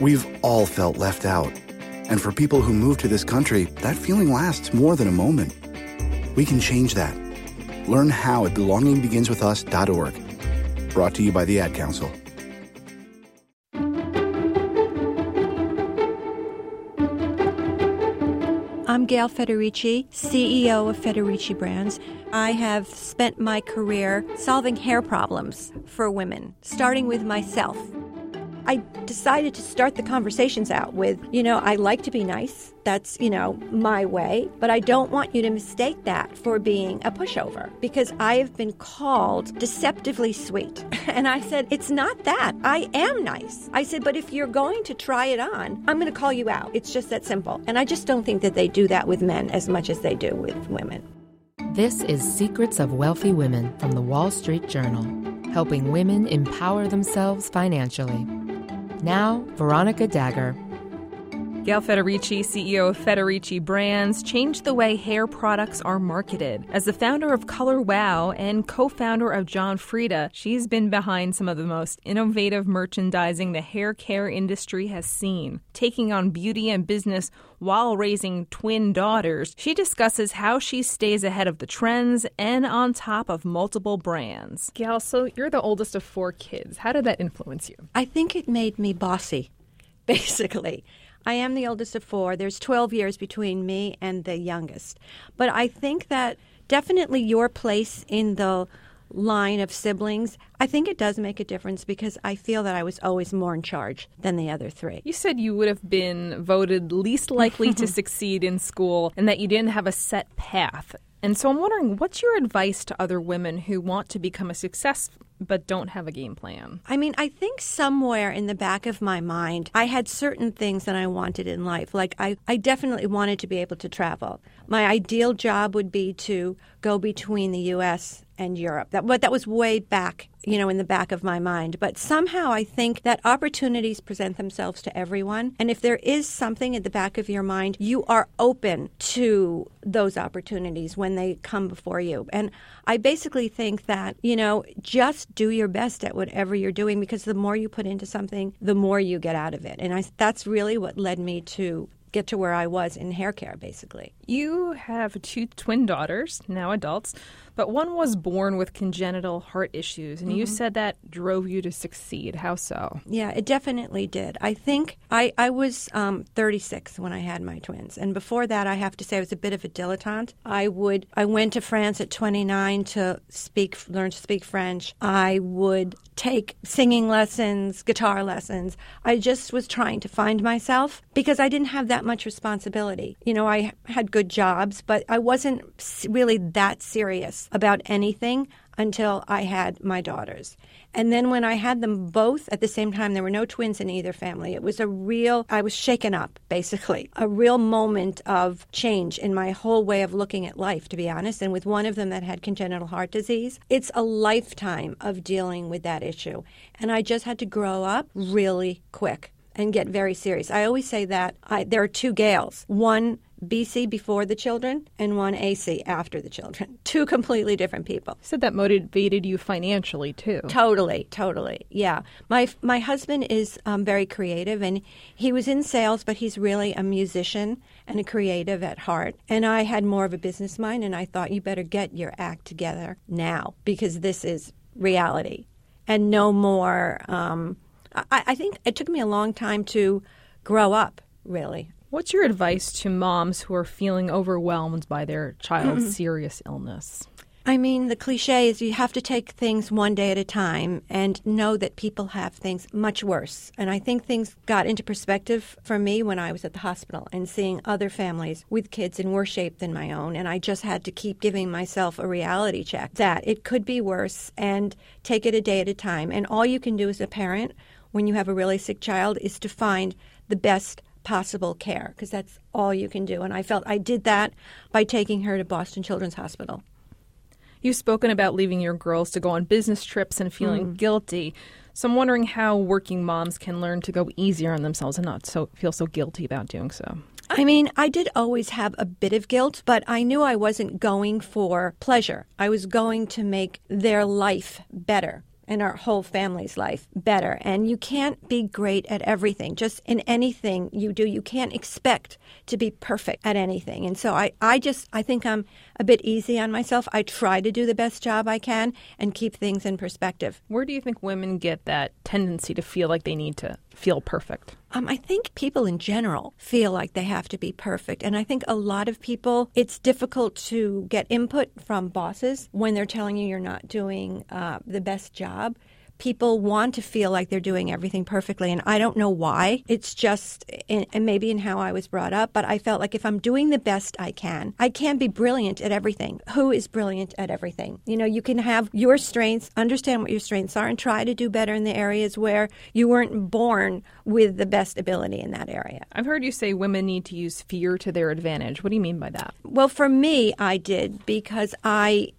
We've all felt left out. And for people who move to this country, that feeling lasts more than a moment. We can change that. Learn how at belongingbeginswithus.org. Brought to you by the Ad Council. I'm Gail Federici, CEO of Federici Brands. I have spent my career solving hair problems for women, starting with myself. I decided to start the conversations out with, you know, I like to be nice. That's, you know, my way. But I don't want you to mistake that for being a pushover because I have been called deceptively sweet. And I said, it's not that. I am nice. I said, but if you're going to try it on, I'm going to call you out. It's just that simple. And I just don't think that they do that with men as much as they do with women. This is Secrets of Wealthy Women from the Wall Street Journal, helping women empower themselves financially. Now, Veronica Dagher. Gail Federici, CEO of Federici Brands, changed the way hair products are marketed. As the founder of Color Wow and co founder of John Frieda, she's been behind some of the most innovative merchandising the hair care industry has seen. Taking on beauty and business while raising twin daughters, she discusses how she stays ahead of the trends and on top of multiple brands. Gail, so you're the oldest of four kids. How did that influence you? I think it made me bossy, basically. I am the oldest of four. There's 12 years between me and the youngest. But I think that definitely your place in the line of siblings, I think it does make a difference because I feel that I was always more in charge than the other three. You said you would have been voted least likely to succeed in school and that you didn't have a set path. And so I'm wondering, what's your advice to other women who want to become a success but don't have a game plan? I mean, I think somewhere in the back of my mind, I had certain things that I wanted in life. Like, I, I definitely wanted to be able to travel. My ideal job would be to go between the U.S. and Europe. That, but that was way back, you know, in the back of my mind. But somehow I think that opportunities present themselves to everyone. And if there is something at the back of your mind, you are open to those opportunities when they come before you. And I basically think that, you know, just do your best at whatever you're doing because the more you put into something, the more you get out of it. And I, that's really what led me to get to where I was in hair care, basically. You have two twin daughters, now adults, but one was born with congenital heart issues, and mm-hmm. you said that drove you to succeed. How so? Yeah, it definitely did. I think I, I was um, 36 when I had my twins, and before that, I have to say I was a bit of a dilettante. I would I went to France at 29 to speak, learn to speak French. I would take singing lessons, guitar lessons. I just was trying to find myself because I didn't have that much responsibility. You know, I had good jobs, but I wasn't really that serious about anything until I had my daughters. And then when I had them both at the same time, there were no twins in either family. It was a real, I was shaken up, basically, a real moment of change in my whole way of looking at life, to be honest. And with one of them that had congenital heart disease, it's a lifetime of dealing with that issue. And I just had to grow up really quick and get very serious. I always say that I, there are two Gails. One BC before the children and one AC after the children. Two completely different people. So that motivated you financially too. Totally, totally. Yeah. My my husband is um, very creative and he was in sales, but he's really a musician and a creative at heart. And I had more of a business mind and I thought you better get your act together now because this is reality and no more. Um, I, I think it took me a long time to grow up, really. What's your advice to moms who are feeling overwhelmed by their child's mm-hmm. serious illness? I mean, the cliche is you have to take things one day at a time and know that people have things much worse. And I think things got into perspective for me when I was at the hospital and seeing other families with kids in worse shape than my own. And I just had to keep giving myself a reality check that it could be worse and take it a day at a time. And all you can do as a parent when you have a really sick child is to find the best possible care because that's all you can do. And I felt I did that by taking her to Boston Children's Hospital. You've spoken about leaving your girls to go on business trips and feeling mm. guilty. So I'm wondering how working moms can learn to go easier on themselves and not so feel so guilty about doing so. I mean, I did always have a bit of guilt, but I knew I wasn't going for pleasure. I was going to make their life better and our whole family's life better. And you can't be great at everything. Just in anything you do, you can't expect to be perfect at anything. And so I, I just, I think I'm a bit easy on myself. I try to do the best job I can and keep things in perspective. Where do you think women get that tendency to feel like they need to feel perfect? Um, I think people in general feel like they have to be perfect. And I think a lot of people, it's difficult to get input from bosses when they're telling you you're not doing uh, the best job people want to feel like they're doing everything perfectly. And I don't know why. It's just, in, and maybe in how I was brought up, but I felt like if I'm doing the best I can, I can be brilliant at everything. Who is brilliant at everything? You know, you can have your strengths, understand what your strengths are, and try to do better in the areas where you weren't born with the best ability in that area. I've heard you say women need to use fear to their advantage. What do you mean by that? Well, for me, I did because I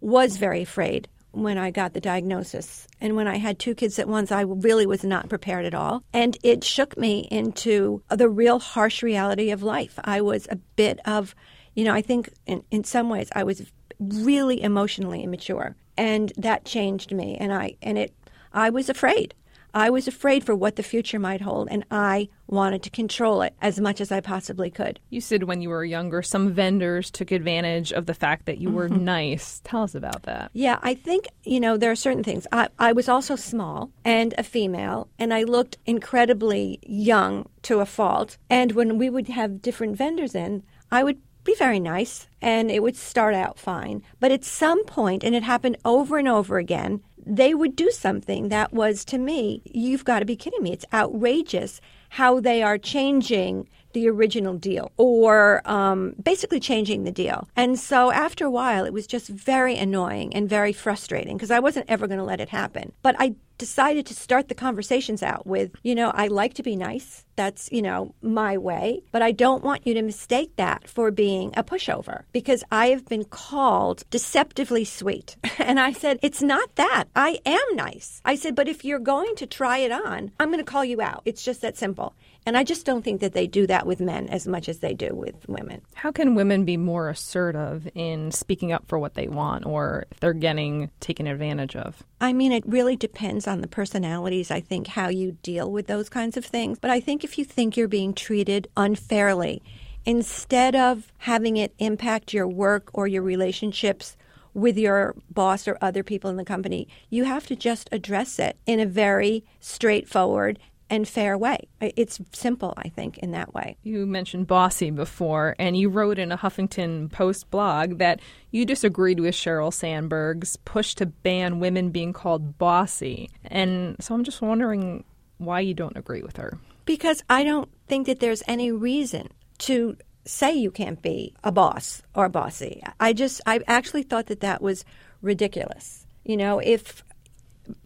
was very afraid when I got the diagnosis. And when I had two kids at once, I really was not prepared at all. And it shook me into the real harsh reality of life. I was a bit of, you know, I think in, in some ways I was really emotionally immature. And that changed me. And I, and it, I was afraid. I was afraid for what the future might hold, and I wanted to control it as much as I possibly could. You said when you were younger, some vendors took advantage of the fact that you were mm-hmm. nice. Tell us about that. Yeah, I think, you know, there are certain things. I, I was also small and a female, and I looked incredibly young to a fault. And when we would have different vendors in, I would be very nice and it would start out fine. But at some point, and it happened over and over again, they would do something that was to me, you've got to be kidding me. It's outrageous how they are changing the original deal or um, basically changing the deal. And so after a while, it was just very annoying and very frustrating because I wasn't ever going to let it happen. But I decided to start the conversations out with, you know, I like to be nice. That's, you know, my way. But I don't want you to mistake that for being a pushover because I have been called deceptively sweet. and I said, it's not that. I am nice. I said, but if you're going to try it on, I'm going to call you out. It's just that simple. And I just don't think that they do that with men as much as they do with women. How can women be more assertive in speaking up for what they want or if they're getting taken advantage of? I mean, it really depends on the personalities, I think, how you deal with those kinds of things. But I think if you think you're being treated unfairly, instead of having it impact your work or your relationships, with your boss or other people in the company. You have to just address it in a very straightforward and fair way. It's simple, I think, in that way. You mentioned bossy before, and you wrote in a Huffington Post blog that you disagreed with Sheryl Sandberg's push to ban women being called bossy. And so I'm just wondering why you don't agree with her. Because I don't think that there's any reason to say you can't be a boss or bossy. I just, I actually thought that that was ridiculous. You know, if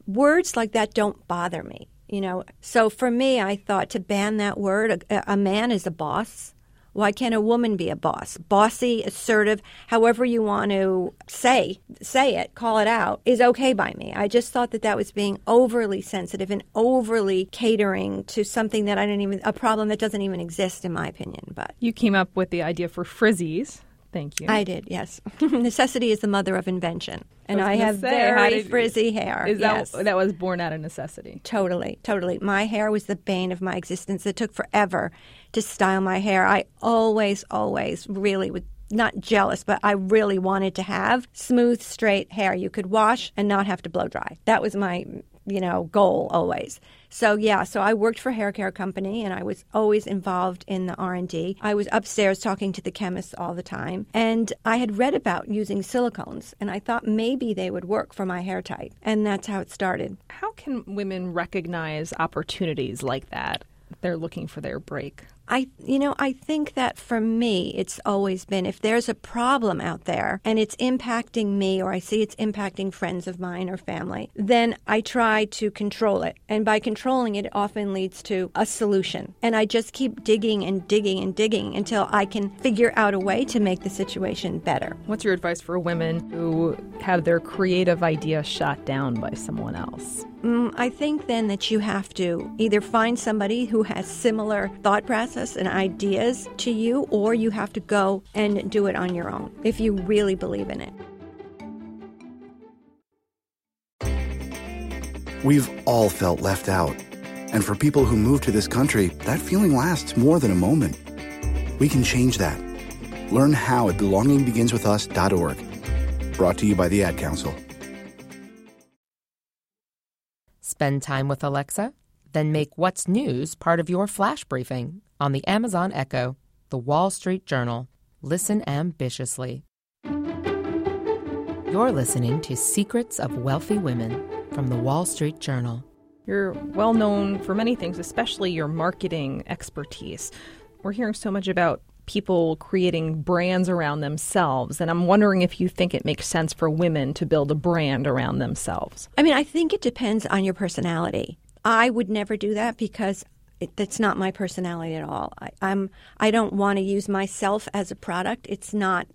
words like that don't bother me, you know. So for me, I thought to ban that word, a, a man is a boss. Why can't a woman be a boss? Bossy, assertive, however you want to say say it, call it out, is okay by me. I just thought that that was being overly sensitive and overly catering to something that I didn't even a problem that doesn't even exist in my opinion. But you came up with the idea for Frizz-Ease. Thank you. I did, yes. necessity is the mother of invention. And I, I have say, very frizzy hair. Is yes. that, that was born out of necessity? Totally, totally. My hair was the bane of my existence. It took forever to style my hair. I always, always really would not jealous, but I really wanted to have smooth, straight hair you could wash and not have to blow dry. That was my, you know, goal always. So yeah, so I worked for a hair care company and I was always involved in the R&D. I was upstairs talking to the chemists all the time and I had read about using silicones and I thought maybe they would work for my hair type and that's how it started. How can women recognize opportunities like that? They're looking for their break. I, you know, I think that for me, it's always been if there's a problem out there and it's impacting me or I see it's impacting friends of mine or family, then I try to control it. And by controlling it, it often leads to a solution. And I just keep digging and digging and digging until I can figure out a way to make the situation better. What's your advice for women who have their creative idea shot down by someone else? Mm, I think then that you have to either find somebody who has similar thought process and ideas to you, or you have to go and do it on your own if you really believe in it. We've all felt left out. And for people who move to this country, that feeling lasts more than a moment. We can change that. Learn how at belongingbeginswithus.org. Brought to you by the Ad Council. Spend time with Alexa? Then make What's News part of your flash briefing on the Amazon Echo, the Wall Street Journal. Listen ambitiously. You're listening to Secrets of Wealthy Women from the Wall Street Journal. You're well known for many things, especially your marketing expertise. We're hearing so much about people creating brands around themselves, and I'm wondering if you think it makes sense for women to build a brand around themselves. I mean, I think it depends on your personality. I would never do that because it, that's not my personality at all. I, I'm I don't want to use myself as a product. It's not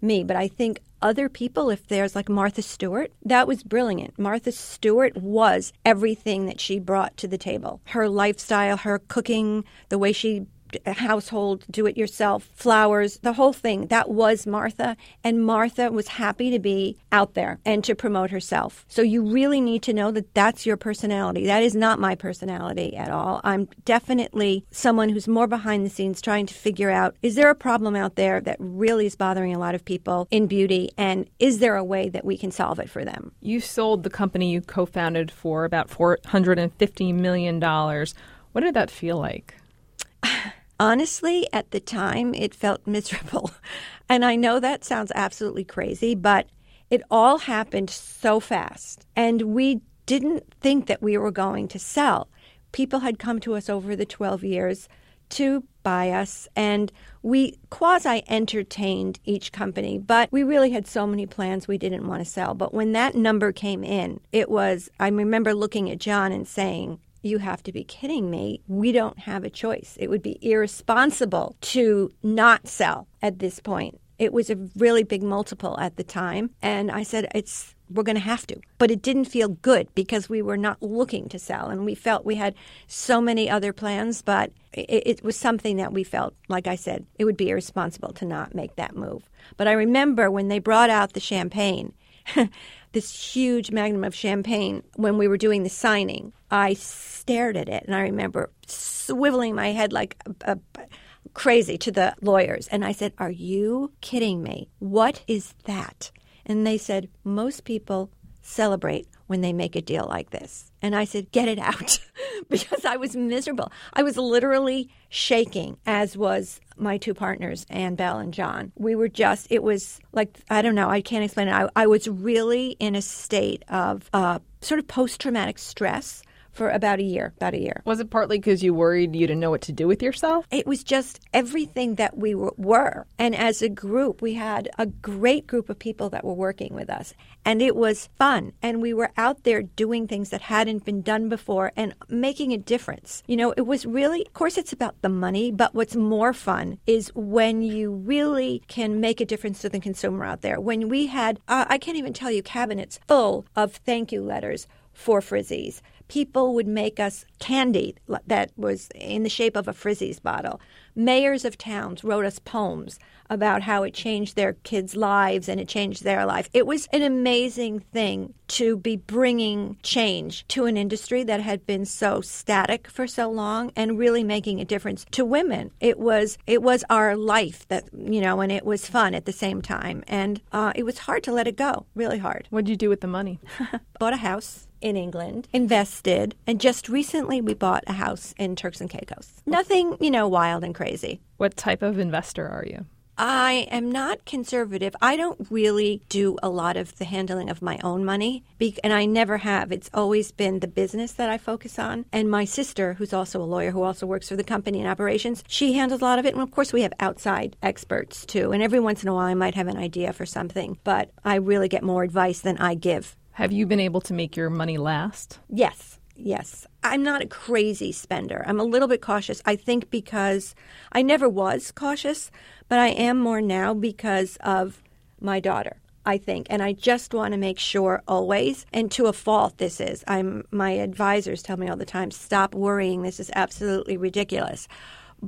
me, but I think other people, if there's like Martha Stewart, that was brilliant. Martha Stewart was everything that she brought to the table her lifestyle, her cooking, the way she household, do it yourself, flowers, the whole thing. That was Martha. And Martha was happy to be out there and to promote herself. So you really need to know that that's your personality. That is not my personality at all. I'm definitely someone who's more behind the scenes trying to figure out is there a problem out there that really is bothering a lot of people in beauty? And is there a way that we can solve it for them? You sold the company you co founded for about $450 million. What did that feel like? Honestly, at the time, it felt miserable. And I know that sounds absolutely crazy, but it all happened so fast. And we didn't think that we were going to sell. People had come to us over the 12 years to buy us, and we quasi entertained each company, but we really had so many plans we didn't want to sell. But when that number came in, it was, I remember looking at John and saying, you have to be kidding me. We don't have a choice. It would be irresponsible to not sell at this point. It was a really big multiple at the time. And I said, it's we're going to have to. But it didn't feel good because we were not looking to sell. And we felt we had so many other plans, but it, it, was something that we felt, like I said, it would be irresponsible to not make that move. But I remember when they brought out the champagne, this huge magnum of champagne, when we were doing the signing, I stared at it and I remember swiveling my head like a, a, crazy to the lawyers. And I said, Are you kidding me? What is that? And they said, Most people celebrate when they make a deal like this. And I said, Get it out because I was miserable. I was literally shaking, as was my two partners, Annabelle and John. We were just, it was like, I don't know, I can't explain it. I, I was really in a state of uh, sort of post traumatic stress for about a year, about a year. Was it partly because you worried you didn't know what to do with yourself? It was just everything that we were. And as a group, we had a great group of people that were working with us. And it was fun. And we were out there doing things that hadn't been done before and making a difference. You know, it was really, of course, it's about the money, but what's more fun is when you really can make a difference to the consumer out there. When we had, uh, I can't even tell you, cabinets full of thank you letters for Frizz-Ease people would make us candy that was in the shape of a Frizz-Ease bottle. Mayors of towns wrote us poems about how it changed their kids' lives and it changed their life. It was an amazing thing to be bringing change to an industry that had been so static for so long and really making a difference to women. It was it was our life that you know, and it was fun at the same time, and uh, it was hard to let it go. Really hard. What did you do with the money? Bought a house in England, invested, and just recently we bought a house in Turks and Caicos. Nothing, you know, wild and crazy. What type of investor are you? I am not conservative. I don't really do a lot of the handling of my own money, and I never have. It's always been the business that I focus on. And my sister, who's also a lawyer, who also works for the company in operations, she handles a lot of it. And of course, we have outside experts too. And every once in a while, I might have an idea for something, but I really get more advice than I give. Have you been able to make your money last? Yes. Yes. I'm not a crazy spender. I'm a little bit cautious. I think because I never was cautious, but I am more now because of my daughter. I think, and I just want to make sure always, and to a fault, this is. I'm my advisors tell me all the time, stop worrying. This is absolutely ridiculous,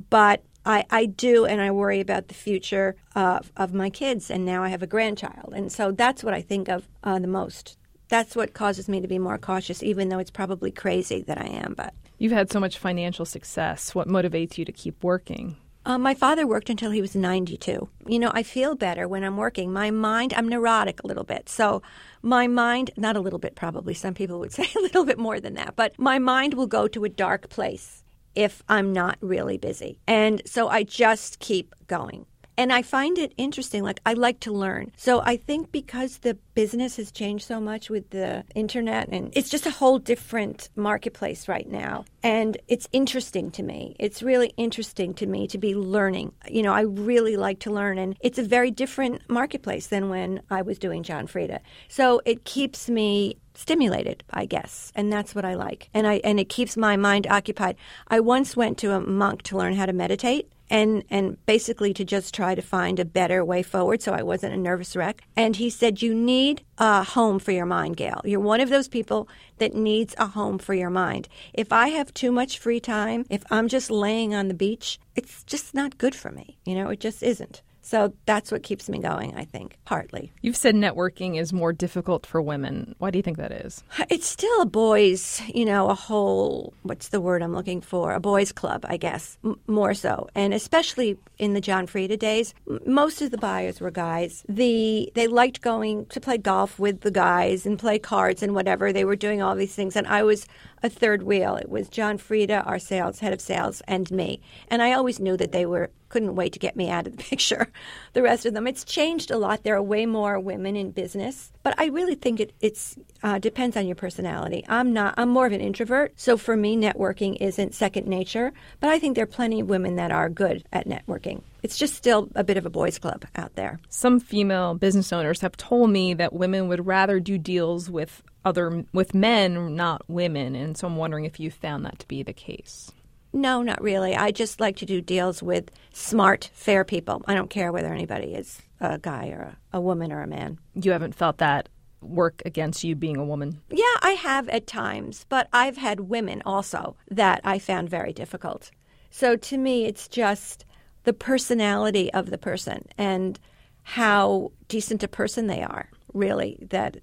but I, I do, and I worry about the future of, of my kids, and now I have a grandchild, and so that's what I think of uh, the most that's what causes me to be more cautious, even though it's probably crazy that I am. But You've had so much financial success. What motivates you to keep working? Um, my father worked until he was 92. You know, I feel better when I'm working. My mind, I'm neurotic a little bit. So, my mind, not a little bit probably, some people would say a little bit more than that, but my mind will go to a dark place if I'm not really busy. And so I just keep going. And I find it interesting. Like, I like to learn. So I think because the business has changed so much with the internet, and it's just a whole different marketplace right now. And it's interesting to me. It's really interesting to me to be learning. You know, I really like to learn. And it's a very different marketplace than when I was doing John Frieda. So it keeps me stimulated, I guess, and that's what I like. And I and it keeps my mind occupied. I once went to a monk to learn how to meditate, and and basically to just try to find a better way forward so I wasn't a nervous wreck. And he said you need a home for your mind, Gail. You're one of those people that needs a home for your mind. If I have too much free time, if I'm just laying on the beach, it's just not good for me. You know, it just isn't. So that's what keeps me going, I think, partly. You've said networking is more difficult for women. Why do you think that is? It's still a boys, you know, a whole, what's the word I'm looking for? A boys' club, I guess, m- more so. And especially in the John Frieda days, m- most of the buyers were guys. The They liked going to play golf with the guys and play cards and whatever. They were doing all these things. And I was a third wheel. It was John Frieda, our sales head of sales, and me. And I always knew that they were couldn't wait to get me out of the picture. The rest of them, it's changed a lot. There are way more women in business, but I really think it it's uh, depends on your personality. I'm not. I'm more of an introvert, so for me, networking isn't second nature. But I think there are plenty of women that are good at networking. It's just still a bit of a boys' club out there. Some female business owners have told me that women would rather do deals with other with men, not women, and so I'm wondering if you found that to be the case. No, not really. I just like to do deals with smart, fair people. I don't care whether anybody is a guy or a, a woman or a man. You haven't felt that work against you being a woman? Yeah, I have at times, but I've had women also that I found very difficult. So to me, it's just the personality of the person and how decent a person they are, really, that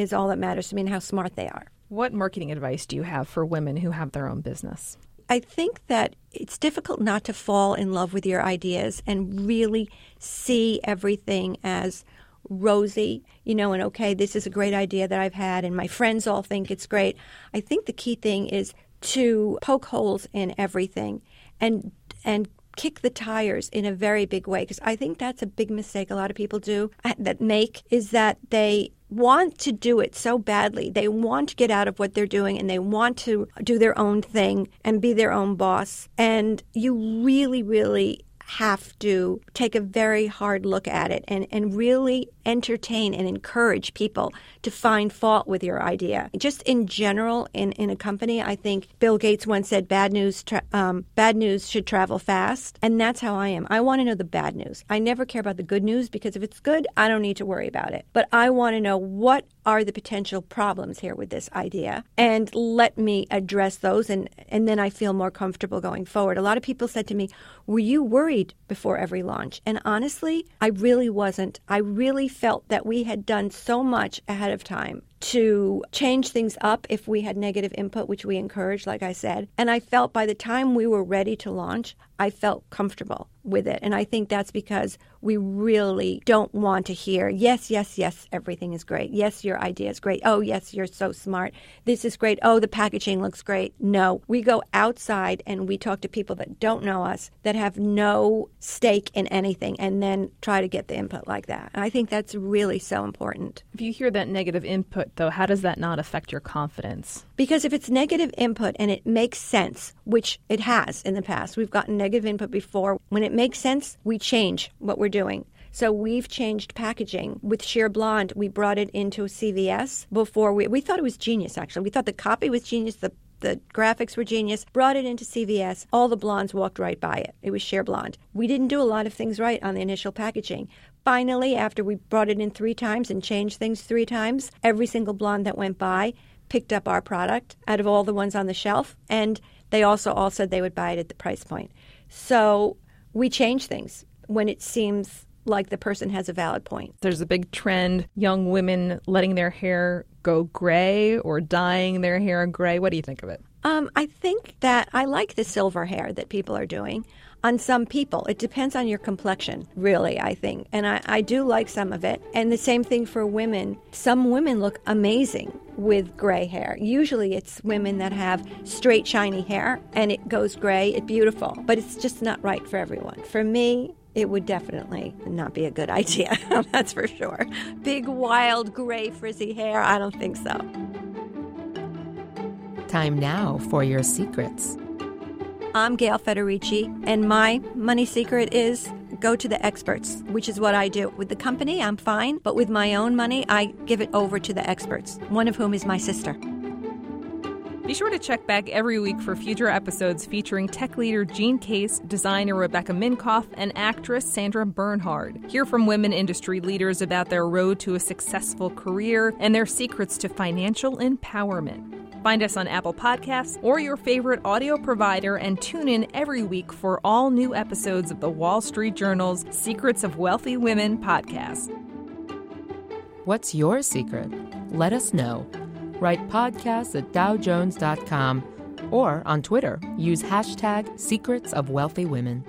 is all that matters to me and how smart they are. What marketing advice do you have for women who have their own business? I think that it's difficult not to fall in love with your ideas and really see everything as rosy, you know, and okay, this is a great idea that I've had, and my friends all think it's great. I think the key thing is to poke holes in everything and and kick the tires in a very big way because I think that's a big mistake a lot of people do uh, that make is that they want to do it so badly. They want to get out of what they're doing and they want to do their own thing and be their own boss. And you really, really have to take a very hard look at it and, and really entertain and encourage people to find fault with your idea. Just in general, in, in a company, I think Bill Gates once said bad news, tra- um, bad news should travel fast. And that's how I am. I want to know the bad news. I never care about the good news because if it's good, I don't need to worry about it. But I want to know what are the potential problems here with this idea and let me address those and, and then I feel more comfortable going forward. A lot of people said to me, Were you worried before every launch? And honestly, I really wasn't. I really felt that we had done so much ahead of time to change things up if we had negative input, which we encouraged, like I said. And I felt by the time we were ready to launch, I felt comfortable with it. And I think that's because we really don't want to hear, yes, yes, yes, everything is great. Yes, your idea is great. Oh, yes, you're so smart. This is great. Oh, the packaging looks great. No, we go outside and we talk to people that don't know us, that have no stake in anything, and then try to get the input like that. And I think that's really so important. If you hear that negative though, how does that not affect your confidence? Because if it's negative input and it makes sense, which it has in the past, we've gotten negative input before, when it makes sense, we change what we're doing. So we've changed packaging with sheer blonde. We brought it into CVS before we we thought it was genius actually. We thought the copy was genius, the the graphics were genius. Brought it into CVS. All the blondes walked right by it. It was sheer blonde. We didn't do a lot of things right on the initial packaging. Finally, after we brought it in three times and changed things three times, every single blonde that went by picked up our product out of all the ones on the shelf, and they also all said they would buy it at the price point. So we change things when it seems like the person has a valid point. There's a big trend young women letting their hair go gray or dyeing their hair gray. What do you think of it? Um, I think that I like the silver hair that people are doing on some people. It depends on your complexion, really, I think. And I, I do like some of it. And the same thing for women. Some women look amazing with gray hair. Usually it's women that have straight, shiny hair and it goes gray. It's beautiful, but it's just not right for everyone. For me, it would definitely not be a good idea. That's for sure. Big, wild, gray, frizzy hair, I don't think so. Time now for your secrets. I'm Gail Federici, and my money secret is go to the experts, which is what I do. With the company, I'm fine, but with my own money, I give it over to the experts, one of whom is my sister. Be sure to check back every week for future episodes featuring tech leader Jean Case, designer Rebecca Minkoff, and actress Sandra Bernhard. Hear from women industry leaders about their road to a successful career and their secrets to financial empowerment. Find us on Apple Podcasts or your favorite audio provider and tune in every week for all new episodes of the Wall Street Journal's Secrets of Wealthy Women podcast. What's your secret? Let us know. Write podcasts at dowjones.com or on Twitter, use hashtag Secrets of Wealthy Women.